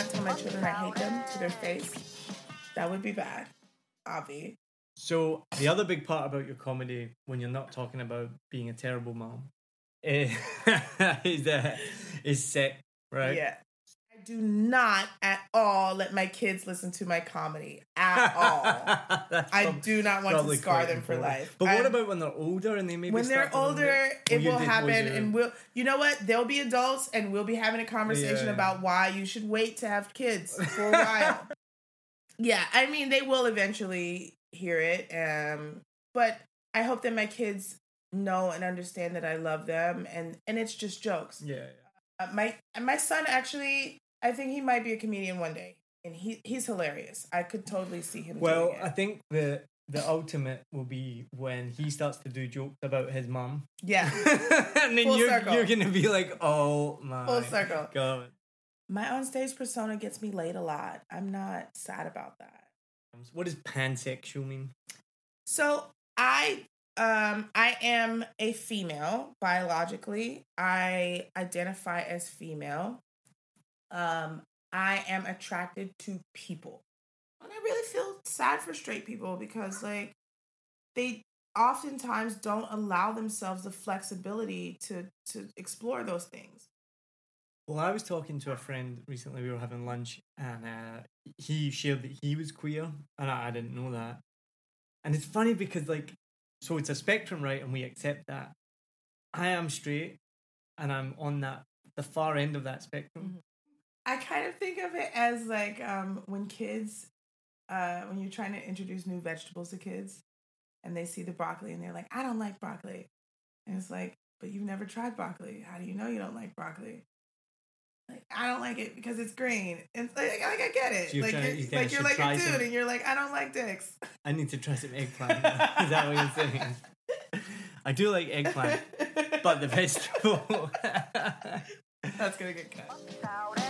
Not tell my children I hate them to their face. That would be bad. Avi. So the other big part about your comedy, when you're not talking about being a terrible mom, is is, uh, is sex, right? Yeah. Do not at all let my kids listen to my comedy at all. I do not want to scar them for life. But what I'm- about when they're older and they maybe when they're older, it Oh, will did- happen, and we'll. You know what? They'll be adults, and we'll be having a conversation Yeah. about why you should wait to have kids for a while. yeah, I mean, they will eventually hear it, um, but I hope that my kids know and understand that I love them, and and it's just jokes. yeah, Uh, my my son actually, I think he might be a comedian one day, and he he's hilarious. I could totally see him. Well, doing it. I think the the ultimate will be when he starts to do jokes about his mum. yeah, and then Full you're, circle. you're gonna be like, oh my full circle. god. My onstage persona gets me laid a lot. I'm not sad about that. What does pansexual mean? So I um I am a female biologically. I identify as female. Um I am attracted to people. And I really feel sad for straight people because like they oftentimes don't allow themselves the flexibility to to explore those things. Well, I was talking to a friend recently. We were having lunch, and uh, he shared that he was queer, and I, I didn't know that. And it's funny because, like, so it's a spectrum, right? And we accept that. I am straight, and I'm on that the far end of that spectrum. I kind of think of it as like um, when kids, uh, when you're trying to introduce new vegetables to kids, and they see the broccoli and they're like, "I don't like broccoli," and it's like, "But you've never tried broccoli. How do you know you don't like broccoli?" Like, I don't like it because it's green. And it's like, like I get it. So you're like trying- you're, you like you're like a dude, some- and you're like, I don't like dicks. I need to try some eggplant. Is that what you're saying? I do like eggplant, but the vegetable. That's gonna get cut.